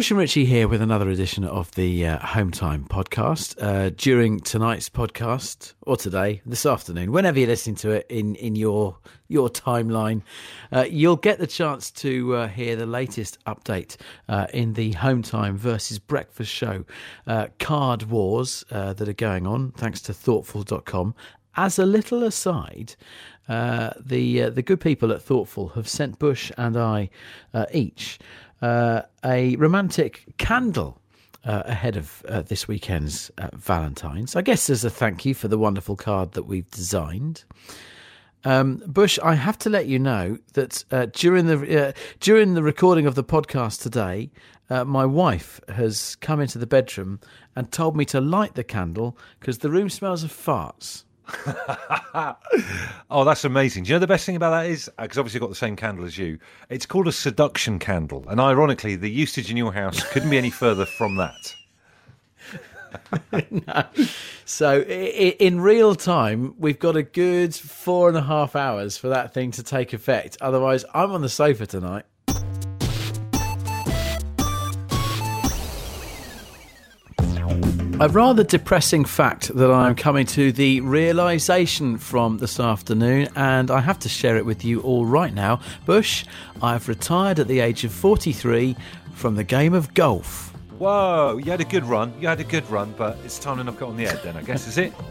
Bush and Richie here with another edition of the uh, Home Time podcast. Uh, during tonight's podcast, or today, this afternoon, whenever you're listening to it in, in your your timeline, uh, you'll get the chance to uh, hear the latest update uh, in the Home Time versus Breakfast show uh, card wars that are going on, thanks to Thortful.com. As a little aside, uh, the uh, the good people at Thoughtful have sent Bush and I uh, each uh, a romantic candle. Uh, ahead of this weekend's Valentine's, I guess as a thank you for the wonderful card that we've designed. Um, Bush, I have to let you know that during the during the recording of the podcast today, my wife has come into the bedroom and told me to light the candle because the room smells of farts. oh, that's amazing. Do you know the best thing about that is uh, because obviously I've got the same candle as you. It's called a seduction candle, and ironically, the usage in your house couldn't be any further from that. no. So, in real time, we've got a good four and a half hours for that thing to take effect. Otherwise, I'm on the sofa tonight. A rather depressing fact that I'm coming to the realization from this afternoon, and I have to share it with you all right now. Bush, I've retired at the age of 43 from the game of golf. Whoa, you had a good run. You had a good run, but it's time to knock it on the head then, I guess, is it?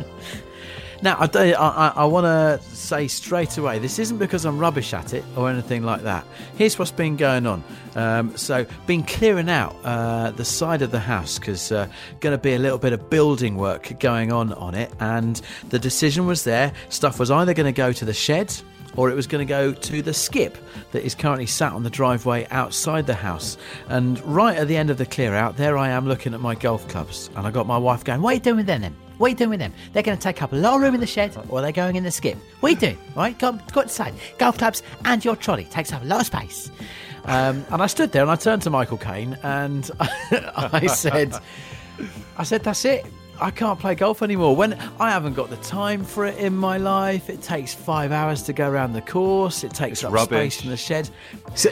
Now, I, I, I want to say straight away, this isn't because I'm rubbish at it or anything like that. Here's what's been going on. Um, so, been clearing out uh, the side of the house because uh, going to be a little bit of building work going on on it, and the decision was there. Stuff was either going to go to the shed or it was going to go to the skip that is currently sat on the driveway outside the house. And right at the end of the clear out, there I am looking at my golf clubs, and I got my wife going, "What are you doing with them then?" What are you doing with them? They're going to take up a lot of room in the shed, or they're going in the skip. What are you doing? Right, go, go outside. Golf clubs and your trolley takes up a lot of space. Um, and I stood there and I turned to Michael Caine and I said, I said, that's it. I can't play golf anymore. When I haven't got the time for it in my life, it takes five hours to go around the course. It takes it's up rubbish. space in the shed. So,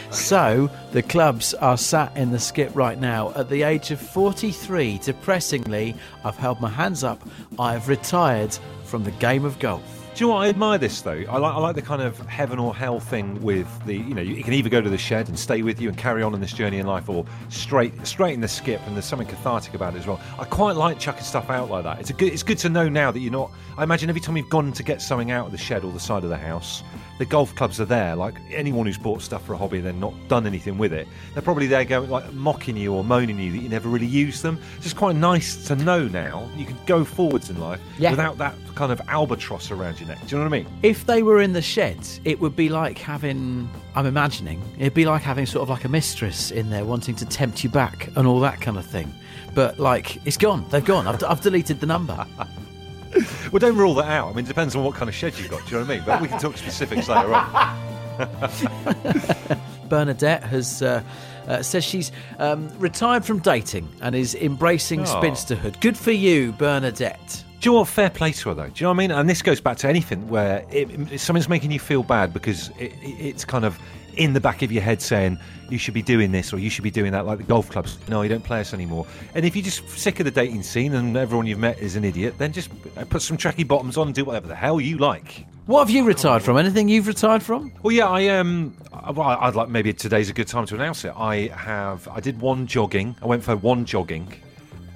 so, the clubs are sat in the skip right now. At the age of 43, depressingly, I've held my hands up. I've retired from the game of golf. Do you know what I admire this though? I like I like the kind of heaven or hell thing with the you know you can either go to the shed and stay with you and carry on in this journey in life, or straight straight in the skip. And there's something cathartic about it as well. I quite like chucking stuff out like that. It's a good it's good to know now that you're not. I imagine every time you've gone to get something out of the shed or the side of the house, the golf clubs are there. Like anyone who's bought stuff for a hobby and then not done anything with it, they're probably there going like mocking you or moaning you that you never really use them. It's just quite nice to know now you can go forwards in life yeah. without that kind of albatross around your neck. Do you know what I mean? If they were in the sheds, it would be like having. I'm imagining it'd be like having sort of like a mistress in there wanting to tempt you back and all that kind of thing. But like, it's gone. They've gone. I've, I've deleted the number. well, don't rule that out. I mean, it depends on what kind of shed you've got. Do you know what I mean? But we can talk specifics later on. Bernadette has. Uh, uh, says she's um, retired from dating and is embracing oh. spinsterhood. Good for you, Bernadette. Do you know what? Fair play to her, though. Do you know what I mean? And this goes back to anything where it, it, something's making you feel bad because it, it's kind of in the back of your head saying you should be doing this or you should be doing that, like the golf clubs. No, you don't play us anymore. And if you're just sick of the dating scene and everyone you've met is an idiot, then just put some tracky bottoms on and do whatever the hell you like. What have you retired from? Anything you've retired from? Well, yeah, I um, well, I'd like maybe today's a good time to announce it. I have, I did one jogging. I went for one jogging.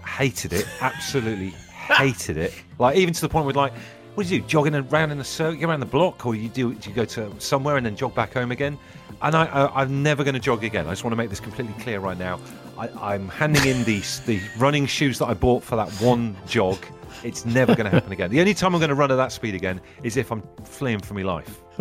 Hated it, absolutely hated it. Like even to the point where like what do you do? Jogging around in the circle, around the block, or you do, do you go to somewhere and then jog back home again? And I, I, am never going to jog again. I just want to make this completely clear right now. I, am handing in the the running shoes that I bought for that one jog. It's never going to happen again. The only time I'm going to run at that speed again is if I'm fleeing for my life.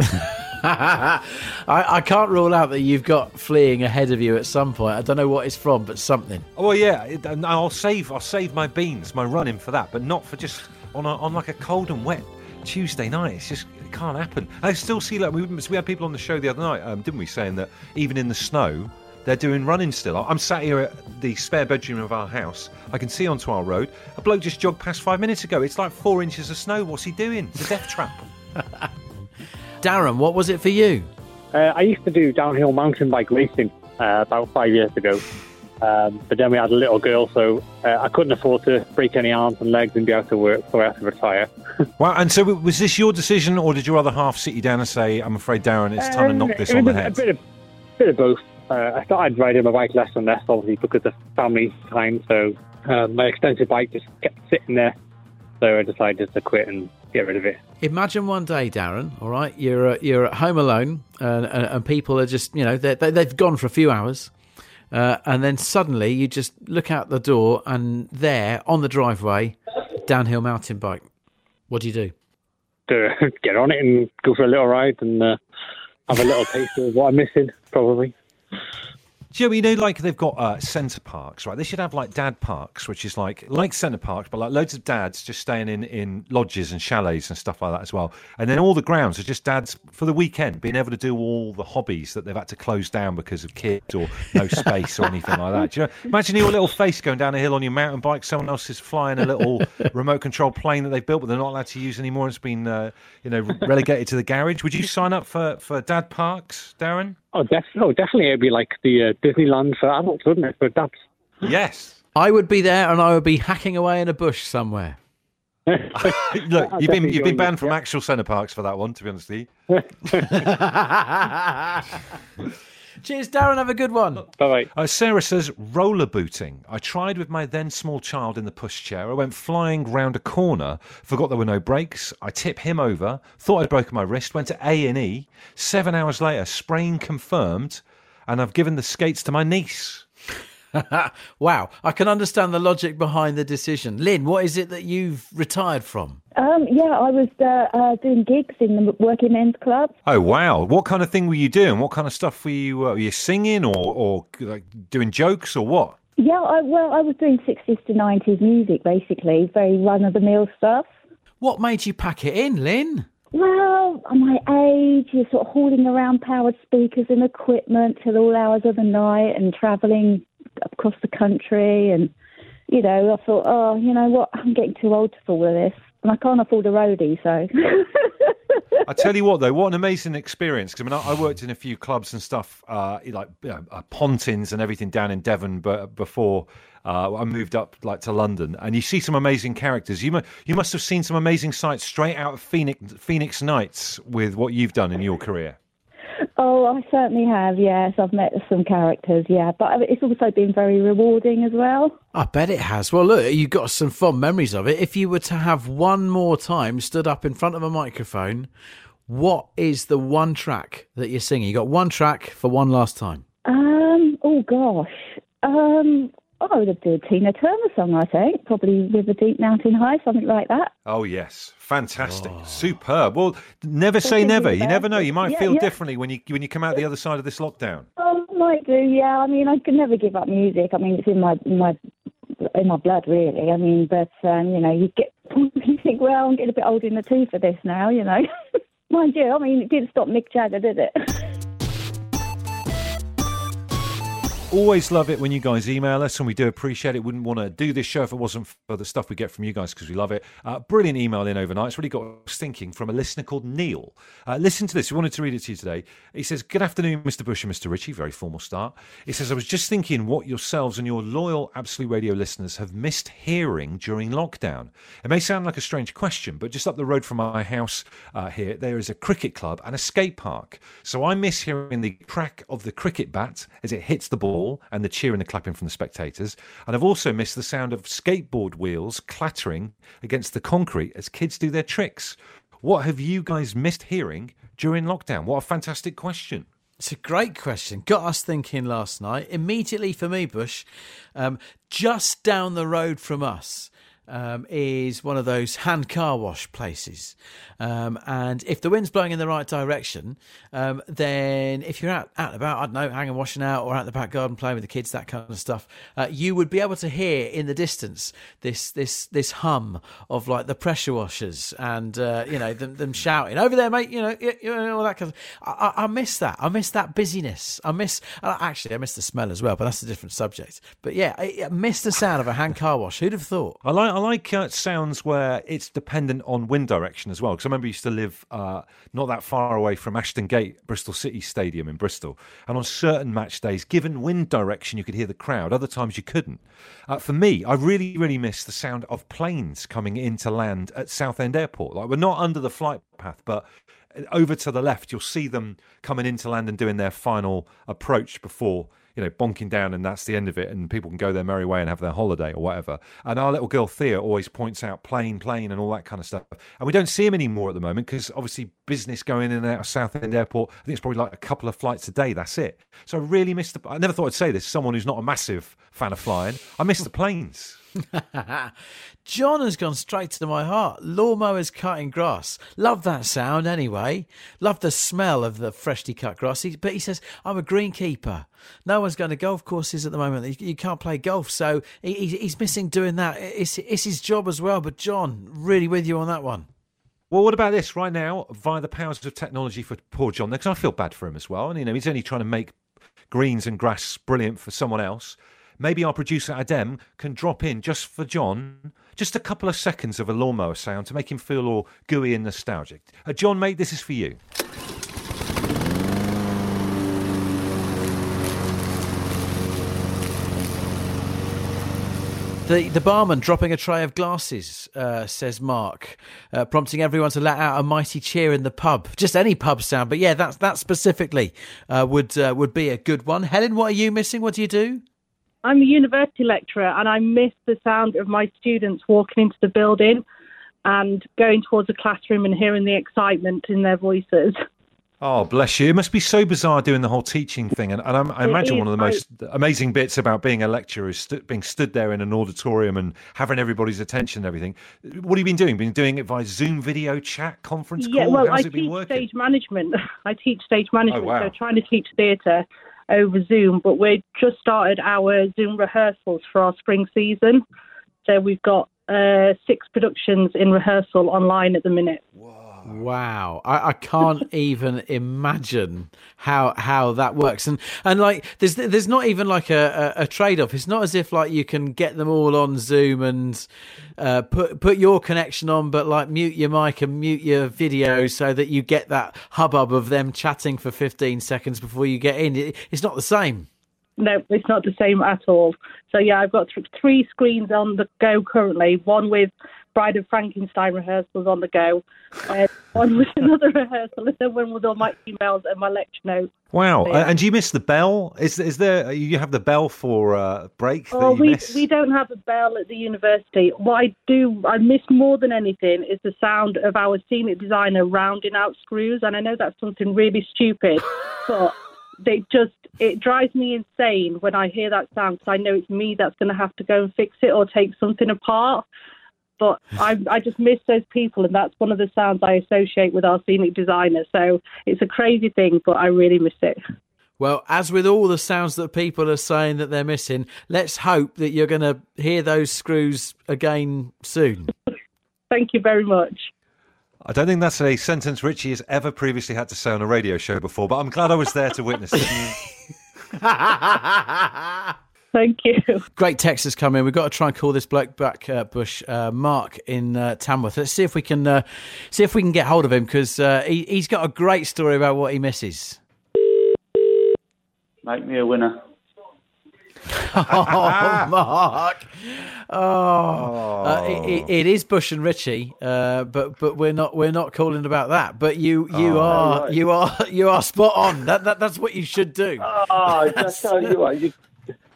I, I, can't rule out that you've got fleeing ahead of you at some point. I don't know what it's from, but something. Oh well, yeah. I'll save I'll save my beans, my running for that, but not for just on a, on like a cold and wet Tuesday night. It's just can't happen. I still see like we, we had people on the show the other night, um, didn't we, saying that even in the snow they're doing running still. I'm sat here at the spare bedroom of our house. I can see onto our road. A bloke just jogged past five minutes ago. It's like four inches of snow. What's he doing? It's a death trap. Darren, what was it for you? Uh, I used to do downhill mountain bike racing uh, about five years ago. Um, but then we had a little girl, so uh, I couldn't afford to break any arms and legs and be out of work, so I had to retire. Wow, and so was this your decision, or did your other half sit you down and say, "I'm afraid, Darren, it's time to Um, knock this on was the a, head"? A bit of, bit of both. Uh, I started riding my bike less and less, obviously, because of family time. So uh, my expensive bike just kept sitting there. So I decided to quit and get rid of it. Imagine one day, Darren. All right, you're uh, you're at home alone, and, and, and people are just you know they they they've gone for a few hours, uh, and then suddenly you just look out the door, and there on the driveway, downhill mountain bike. What do you do? Get on it and go for a little ride and uh, have a little taste of what I'm missing, probably. Joe, you know, like they've got uh, Center Parcs, right? They should have like dad parks, which is like like Center Parcs, but like loads of dads just staying in in lodges and chalets and stuff like that as well. And then all the grounds are just dads for the weekend, being able to do all the hobbies that they've had to close down because of kids or no space or anything like that. Do you know? Imagine your little face going down a hill on your mountain bike. Someone else is flying a little remote control plane that they've built, but they're not allowed to use anymore. It's been uh, you know relegated to the garage. Would you sign up for for dad parks, Darren? Oh, def- oh definitely. It'd be like the uh, Disneyland for adults, wouldn't it? But that's Yes. I would be there, and I would be hacking away in a bush somewhere. Look, you've been you've been banned from actual Center Parcs for that one. To be honest with you. Cheers, Darren. Have a good one. bye bye. Uh, Sarah says roller booting. I tried with my then small child in the pushchair. I went flying round a corner, forgot there were no brakes. I tipped him over, thought I'd broken my wrist, went to A and E. Seven hours later, sprain confirmed, and I've given the skates to my niece. Wow, I can understand the logic behind the decision. Lynn, what is it that you've retired from? Um, yeah, I was uh, uh, doing gigs in the working men's club. Oh wow! What kind of thing were you doing? What kind of stuff were you? Uh, were you singing or or like doing jokes or what? Yeah, I, well, I was doing 60s to 90s music, basically, very run-of-the-mill stuff. What made you pack it in, Lynn? Well, at my age, you're sort of hauling around powered speakers and equipment till all hours of the night and travelling across the country. And, you know, I thought, oh, you know what, I'm getting too old for all of this. And I can't afford a roadie, so. I tell you what, though, what an amazing experience! Because I mean, I, worked in a few clubs and stuff, uh, like you know, uh, Pontins and everything down in Devon, but before uh, I moved up like to London, and you see some amazing characters. You mu- you must have seen some amazing sights straight out of Phoenix Phoenix Nights with what you've done in your career. Oh, I certainly have, yes. I've met some characters, yeah. But it's also been very rewarding as well. I bet it has. Well, look, you've got some fond memories of it. If you were to have one more time stood up in front of a microphone, what is the one track that you're singing? You got one track for one last time. Um, oh gosh. Um, I would have done a Tina Turner song, I think. Probably with a deep mountain high, something like that. Oh yes, fantastic, superb. Well, never say never. You never know. You might Yeah, feel yeah. differently when you when you come out the other side of this lockdown. Um, might do, yeah. I mean, I can never give up music. I mean, it's in my in my in my blood, really. I mean, but um, you know, you get you think, well, I'm getting a bit old in the tooth for this now, you know. Mind you, I mean, it didn't stop Mick Jagger, did it? Always love it when you guys email us, and we do appreciate it. Wouldn't want to do this show if it wasn't for the stuff we get from you guys because we love it. Uh, brilliant email in overnight. It's really got us thinking from a listener called Neil. Uh, listen to this. We wanted to read it to you today. He says, Good afternoon, Mr. Bush and Mr. Richie. Very formal start. He says, I was just thinking what yourselves and your loyal Absolute Radio listeners have missed hearing during lockdown. It may sound like a strange question, but just up the road from my house uh, here, there is a cricket club and a skate park. So I miss hearing the crack of the cricket bat as it hits the ball and the cheering and the clapping from the spectators. And I've also missed the sound of skateboard wheels clattering against the concrete as kids do their tricks. What have you guys missed hearing during lockdown? What a fantastic question. It's a great question. Got us thinking last night. Immediately for me, Bush, um, just down the road from us um, is one of those hand car wash places. Um, and if the wind's blowing in the right direction, um, then if you're out, out about, I don't know, hanging washing out or out the back garden playing with the kids, that kind of stuff, uh, you would be able to hear in the distance this this this hum of like the pressure washers and uh, you know them, them shouting over there, mate. You know, you, know all that kind of. I, I, I miss that. I miss that busyness. I miss actually I miss the smell as well, but that's a different subject. But yeah, I, I miss the sound of a hand car wash. Who'd have thought? I like I like uh, sounds where it's dependent on wind direction as well. Because I remember I used to live uh, not that far away from Ashton Gate, Bristol City Stadium in Bristol, and on certain match days, given wind direction, you could hear the crowd. Other times you couldn't. Uh, for me, I really, really miss the sound of planes coming into land at Southend Airport. Like we're not under the flight path, but over to the left, you'll see them coming into land and doing their final approach before you know, bonking down and that's the end of it, and people can go their merry way and have their holiday or whatever. And our little girl Thea always points out plane, plane, and all that kind of stuff. And we don't see him anymore at the moment because obviously business going in and out of Southend Airport. I think it's probably like a couple of flights a day. That's it. So I really missed. the. I never thought I'd say this. Someone who's not a massive fan of flying, I miss the planes. John has gone straight to my heart. Lawnmowers cutting grass. Love that sound anyway. Love the smell of the freshly cut grass. He, but he says, I'm a greenkeeper. No one's going to golf courses at the moment. You, you can't play golf. So he, he's missing doing that. It's, it's his job as well. But John, really with you on that one. Well, what about this right now via the powers of technology for poor John? Because I feel bad for him as well. And, you know, he's only trying to make greens and grass brilliant for someone else maybe our producer Adem can drop in just for John just a couple of seconds of a lawnmower sound to make him feel all gooey and nostalgic. Uh, John, mate, this is for you. The, the barman dropping a tray of glasses, uh, says Mark, uh, prompting everyone to let out a mighty cheer in the pub. Just any pub sound, but yeah, that that specifically uh, would uh, would be a good one. Helen, what are you missing? What do you do? I'm a university lecturer and I miss the sound of my students walking into the building and going towards the classroom and hearing the excitement in their voices. Oh, bless you. It must be so bizarre doing the whole teaching thing. And, and I, imagine one of the most amazing bits about being a lecturer is st- being stood there in an auditorium and having everybody's attention and everything. What have you been doing? Been doing it via Zoom video chat, conference yeah, call? well, How's I it been teach working? stage management. I teach stage management, oh, wow. so trying to teach theatre over Zoom, but we just started our Zoom rehearsals for our spring season. So we've got uh, six productions in rehearsal online at the minute. Wow, I, I can't even imagine how how that works, and and like there's there's not even like a, a, a trade off. It's not as if like you can get them all on Zoom and uh, put put your connection on, but like mute your mic and mute your video so that you get that hubbub of them chatting for 15 seconds before you get in. It, it's not the same. No, it's not the same at all. So yeah, I've got th- three screens on the go currently. One with Bride of Frankenstein rehearsals on the go, uh, one with another rehearsal, and then one with all my emails and my lecture notes. Wow! Yeah. and do you miss the bell? Is is there? You have the bell for uh, break? Oh, we miss? we don't have a bell at the university. What I do, I miss more than anything, is the sound of our scenic designer rounding out screws. And I know that's something really stupid, but they just it drives me insane when I hear that sound because I know it's me that's going to have to go and fix it or take something apart. But I, I just miss those people, and that's one of the sounds I associate with our scenic designer. So it's a crazy thing, but I really miss it. Well, as with all the sounds that people are saying that they're missing, let's hope that you're going to hear those screws again soon. Thank you very much. I don't think that's a sentence Richie has ever previously had to say on a radio show before, but I'm glad I was there to witness it. Thank you. Great text has come in. We've got to try and call this bloke back, uh, Bush, uh, Mark in uh, Tamworth. Let's see if we can uh, see if we can get hold of him because uh, he, he's got a great story about what he misses. Make me a winner. oh, Mark. Oh, uh, it, it is Bush and Richie, uh, but but we're not we're not calling about that. But you you Oh, are right. you are you are spot on. That, that that's what you should do. Oh, that's how you are. You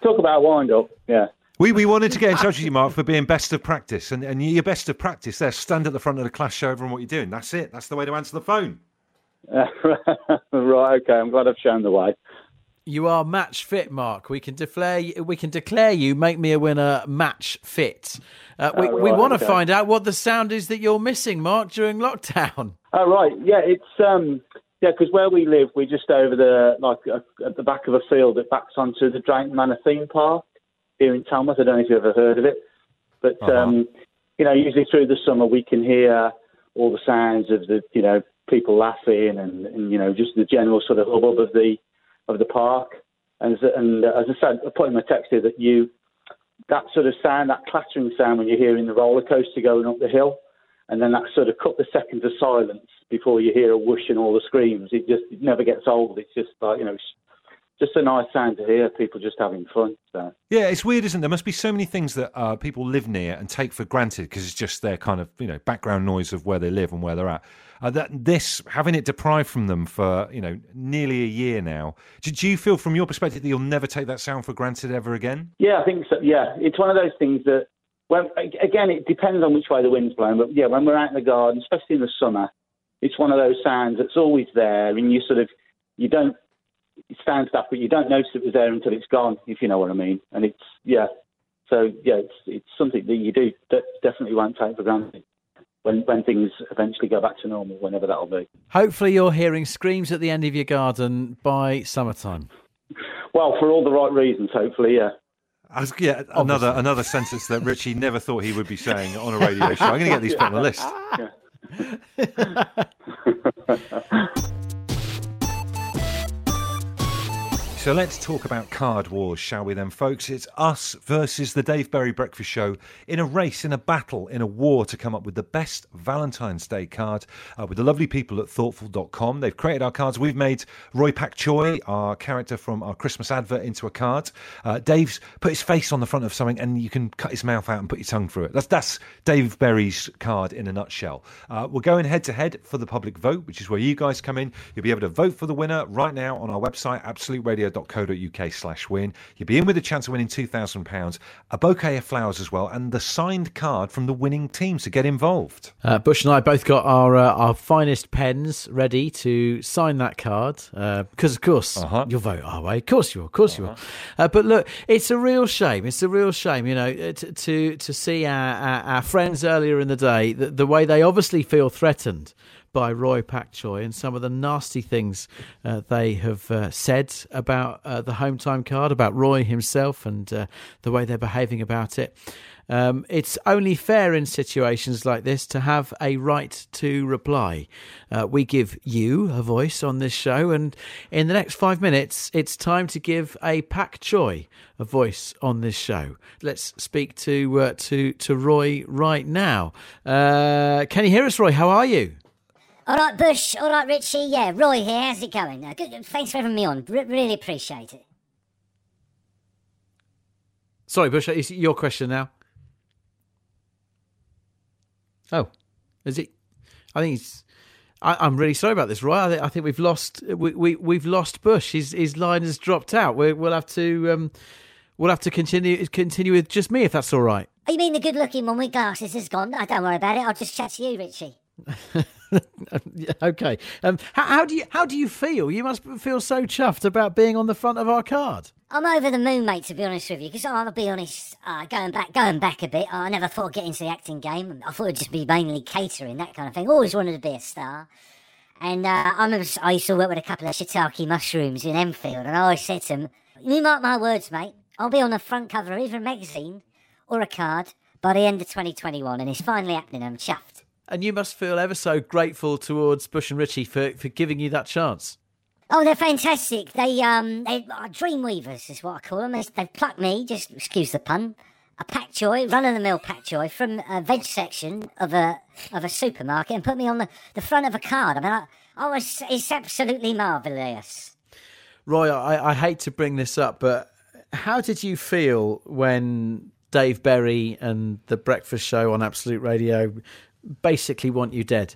talk about wind up. Yeah. We, we wanted to get in touch with you, Mark, for being best of practice. And, and your best of practice there, stand at the front of the class, show everyone what you're doing. That's it. That's the way to answer the phone. right. Okay. I'm glad I've shown the way. You are match fit, Mark. We can declare we can declare you make me a winner match fit. Uh, we Oh, we right, want to okay. find out what the sound is that you're missing, Mark, during lockdown. Oh, right. Yeah. It's um. Yeah, because where we live, we're just over the like uh, at the back of a field that backs onto the Drayton Manor theme park here in Tamworth. I don't know if you've ever heard of it, but Uh-huh. um, you know, usually through the summer we can hear all the sounds of the you know people laughing and, and you know just the general sort of hubbub of the of the park. And as, and uh, as I said, I put in my text here that you that sort of sound, that clattering sound when you're hearing the roller coaster going up the hill, and then that sort of couple of seconds of silence before you hear a whoosh and all the screams. It just it never gets old. It's just like you know, just a nice sound to hear. People just having fun. So. Yeah, it's weird, isn't it? There must be so many things that uh, people live near and take for granted because it's just their kind of you know background noise of where they live and where they're at. Uh, that this having it deprived from them for you know nearly a year now. Do you feel, from your perspective, that you'll never take that sound for granted ever again? Yeah, I think so. Yeah, it's one of those things that. When, again, it depends on which way the wind's blowing, but yeah, when we're out in the garden, especially in the summer, it's one of those sounds that's always there, and you sort of you don't stand stuff, but you don't notice it was there until it's gone, if you know what I mean. And it's yeah, so yeah, it's it's something that you do that definitely won't take for granted when when things eventually go back to normal, whenever that'll be. Hopefully, you're hearing screams at the end of your garden by summertime. Well, for all the right reasons, hopefully, yeah. Was, yeah, another another sentence that Richie never thought he would be saying on a radio show. I'm going to get these put on the list. So let's talk about card wars, shall we then, folks? It's us versus the Dave Berry Breakfast Show in a race, in a battle, in a war to come up with the best Valentine's Day card uh, with the lovely people at thortful.com. They've created our cards. We've made Roy Pak Choi, our character from our Christmas advert, into a card. Uh, Dave's put his face on the front of something and you can cut his mouth out and put your tongue through it. That's, that's Dave Berry's card in a nutshell. Uh, we're going head to head for the public vote, which is where you guys come in. You'll be able to vote for the winner right now on our website, Absolute Radio.co.uk slash win. You'll be in with a chance of winning £2,000, a bouquet of flowers as well, and the signed card from the winning team to get involved. Uh, Bush and I both got our uh, our finest pens ready to sign that card because, uh, of course, uh-huh. you'll vote our way. Of course you will. Of course uh-huh. you will. Uh, but look, it's a real shame. It's a real shame, you know, uh, to to, to see our, our, our friends earlier in the day, the, the way they obviously feel threatened by Roy Pak Choi and some of the nasty things uh, they have uh, said about uh, the home time card, about Roy himself, and uh, the way they're behaving about it. Um, it's only fair in situations like this to have a right to reply. Uh, we give you a voice on this show, and in the next five minutes, it's time to give a Pak Choi a voice on this show. Let's speak to uh, to to Roy right now. Uh, can you hear us, Roy? How are you? All right, Bush. All right, Richie. Yeah, Roy here. How's it going? Uh, good, thanks for having me on. R- really appreciate it. Sorry, Bush. It's your question now? Oh, is it? I think it's. I, am really sorry about this, Roy. I, th- I think we've lost. We, we we've lost Bush. His his line has dropped out. we will have to. Um, we'll have to continue continue with just me if that's all right. Oh, you mean the good-looking one with glasses has gone? I don't worry about it. I'll just chat to you, Richie. okay. Um, how, how, do you how do you feel? You must feel so chuffed about being on the front of our card. I'm over the moon, mate. To be honest with you, because I'll be honest, uh, going back going back a bit, I never thought I'd get into the acting game. I thought it'd just be mainly catering, that kind of thing. Always wanted to be a star. And uh, I remember I used to work with a couple of shiitake mushrooms in Enfield, and I always said to them, "You mark my words, mate. I'll be on the front cover of either a magazine or a card by the end of 2021, and it's finally happening. I'm chuffed." And you must feel ever so grateful towards Bush and Richie for, for giving you that chance. Oh, they're fantastic. They um, they are dreamweavers, is what I call them. They've plucked me, just excuse the pun, a pak choi, run of the mill pak choi from a veg section of a of a supermarket and put me on the, the front of a card. I mean, I, I was it's absolutely marvelous. Roy, I, I hate to bring this up, but how did you feel when Dave Berry and the Breakfast Show on Absolute Radio basically want you dead?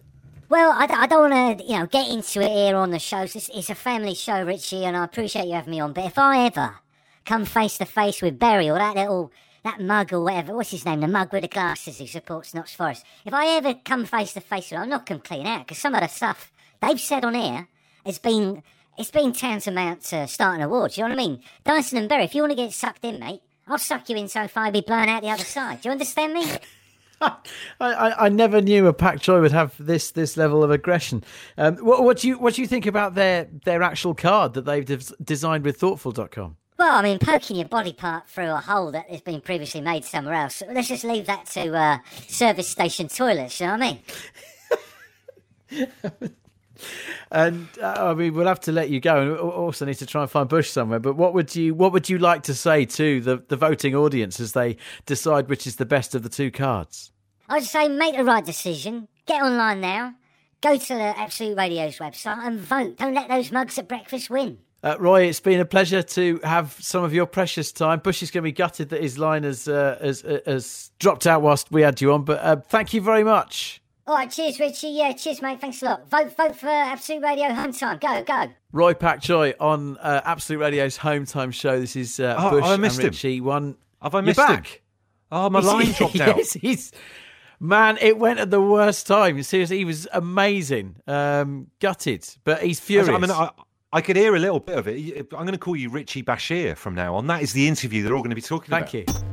Well, I, I don't want to, you know, get into it here on the show. It's, it's a family show, Richie, and I appreciate you having me on. But if I ever come face to face with Berry or that little that mug or whatever, what's his name, the mug with the glasses who supports Notts Forest, if I ever come face to face with him, I'm not going to clean out because some of the stuff they've said on air has been it's been tantamount to starting a war. Do you know what I mean? Dyson and Berry, if you want to get sucked in, mate, I'll suck you in so far you'll be blown out the other side. Do you understand me? I, I, I, never knew a Pak Choi would have this this level of aggression. Um, what, what, do you what do you think about their their actual card that they've de- designed with Thortful.com? Well, I mean, poking your body part through a hole that has been previously made somewhere else. Let's just leave that to uh, service station toilets. You know what I mean? and uh, I mean, we'll have to let you go, and we also need to try and find Bush somewhere. But what would you what would you like to say to the the voting audience as they decide which is the best of the two cards? I'd say make the right decision. Get online now. Go to the Absolute Radio's website and vote. Don't let those mugs at breakfast win. Uh, Roy, it's been a pleasure to have some of your precious time. Bush is going to be gutted that his line has, uh, has, uh, has dropped out whilst we had you on, but uh, thank you very much. All right, cheers, Richie. Yeah, cheers, mate. Thanks a lot. Vote, vote for Absolute Radio Home Time. Go, go. Roy Pak Choi on uh, Absolute Radio's Home Time show. This is uh, Oh, Bush I missed and him. Richie. One, Have I You're missed him? Oh, my line dropped out. yes, he's man. It went at the worst time. Seriously, he was amazing. Um, gutted, but he's furious. I mean, I, I could hear a little bit of it. I'm going to call you Richie Bashir from now on. That is the interview they're all going to be talking Thank about. you.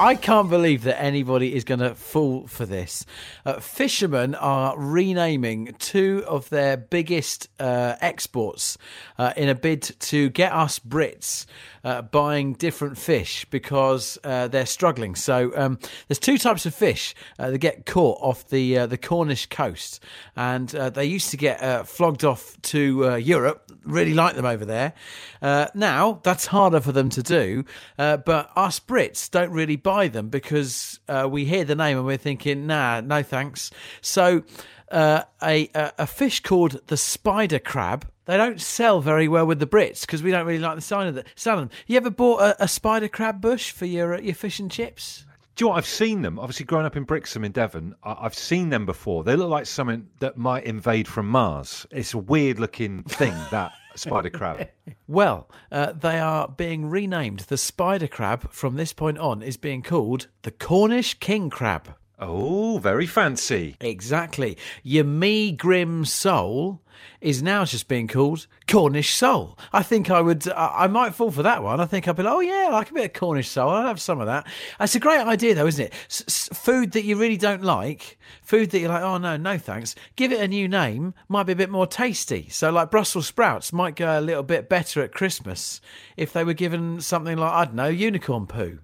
I can't believe that anybody is going to fall for this. Uh, fishermen are renaming two of their biggest uh, exports uh, in a bid to get us Brits uh, buying different fish because uh, they're struggling. So um, there's two types of fish uh, that get caught off the the Cornish coast, and they used to get flogged off to Europe. Really like them over there. Now that's harder for them to do, but us Brits don't really buy them because uh, we hear the name and we're thinking, nah, no thanks. So. Uh, a, a fish called the spider crab. They don't sell very well with the Brits because we don't really like the sound of, the, of them. You ever bought a, a spider crab bush for your uh, your fish and chips? Do you know what? I've seen them. Obviously, growing up in Brixham in Devon, I- I've seen them before. They look like something that might invade from Mars. It's a weird looking thing, that spider crab. Well, uh, they are being renamed. The spider crab from this point on is being called the Cornish king crab. Oh, very fancy. Exactly. Your megrim sole is now just being called Cornish sole. I think I would, I, I might fall for that one. I think I'd be like, oh yeah, I like a bit of Cornish sole. I'll have some of that. It's a great idea though, isn't it? S- s- food that you really don't like, food that you're like, oh no, no thanks. Give it a new name, might be a bit more tasty. So like Brussels sprouts might go a little bit better at Christmas if they were given something like, I don't know, unicorn poo.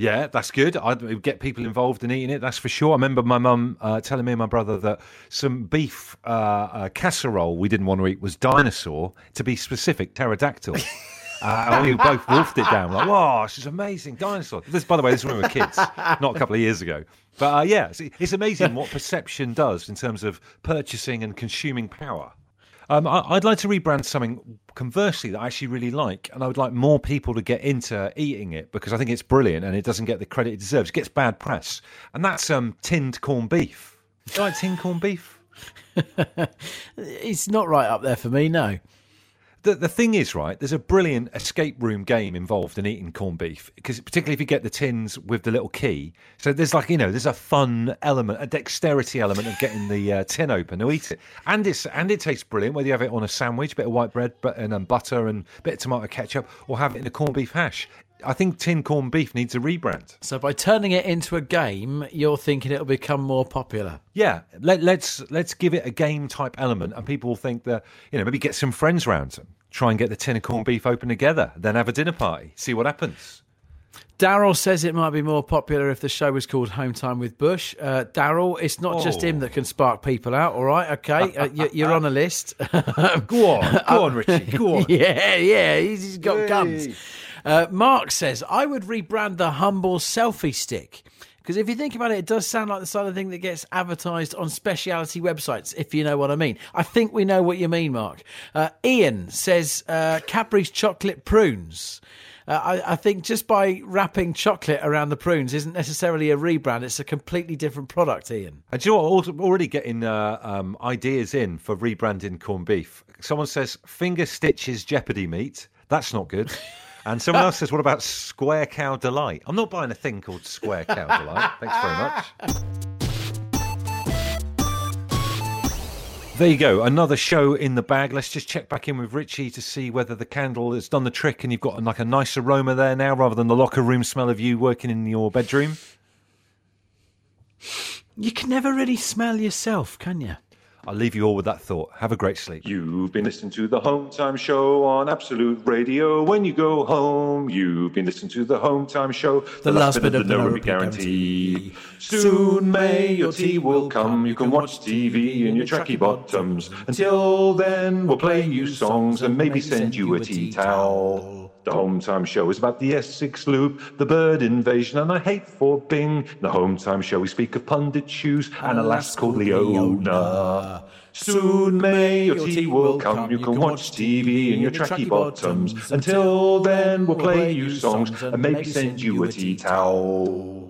Yeah, that's good. I'd get people involved in eating it. That's for sure. I remember my mum uh, telling me and my brother that some beef uh, uh, casserole we didn't want to eat was dinosaur. To be specific, pterodactyl. Uh, and we both wolfed it down. Like, wow, this is amazing, dinosaur. This, by the way, this is when we were kids, not a couple of years ago. But uh, yeah, it's, it's amazing what perception does in terms of purchasing and consuming power. Um, I, I'd like to rebrand something conversely that I actually really like, and I would like more people to get into eating it because I think it's brilliant and it doesn't get the credit it deserves. It gets bad press, and that's um, tinned corned beef. Do you like tinned corned beef? It's not right up there for me, no. The, the thing is, right, there's a brilliant escape room game involved in eating corned beef, because particularly if you get the tins with the little key. So there's like, you know, there's a fun element, a dexterity element of getting the uh, tin open to eat it. And it's and it tastes brilliant, whether you have it on a sandwich, bit of white bread and um, butter and bit of tomato ketchup, or have it in a corned beef hash. I think tin corn beef needs a rebrand. So by turning it into a game, you're thinking it'll become more popular. Yeah, let, let's let's give it a game type element, and people will think that you know maybe get some friends round, them. try and get the tin of corn beef open together, then have a dinner party, see what happens. Daryl says it might be more popular if the show was called Home Time with Bush. Uh, Daryl, it's not just Oh. him that can spark people out. All right, okay, uh, you, you're on a list. Go on, go on, Richie, go on. yeah, yeah, he's, he's got Hey. guns. Uh, Mark says I would rebrand the humble selfie stick. Because if you think about it, it does sound like the sort of thing that gets advertised on speciality websites, if you know what I mean. I think we know what you mean, Mark. Uh, Ian says uh, Cadbury's chocolate prunes. Uh, I, I think just by wrapping chocolate around the prunes isn't necessarily a rebrand. It's a completely different product, Ian. And do you know what? Already getting uh, um, ideas in for rebranding corned beef. Someone says finger stitches Jeopardy meat. That's not good. And someone uh, else says, what about Square Cow Delight? I'm not buying a thing called Square Cow Delight. Thanks very much. There you go, another show in the bag. Let's just check back in with Richie to see whether the candle has done the trick and you've got like a nice aroma there now rather than the locker room smell of you working in your bedroom. You can never really smell yourself, can you? I'll leave you all with that thought. Have a great sleep. You've been listening to the Home Time Show on Absolute Radio. When you go home, you've been listening to the Home Time Show. The last bit of the no repeat repeat guarantee. Soon may your tea will come. You can watch TV in your tracky bottoms. Until then, we'll play you songs and maybe send you a tea towel. The Home Time Show is about the Essex Loop, the bird invasion, and I hate for Bing. The Home Time Show, we speak of pundit shoes and a lass called Leona. Soon may your tea will come. You can watch TV in your tracky bottoms. Until then, we'll play you songs and maybe send you a tea towel.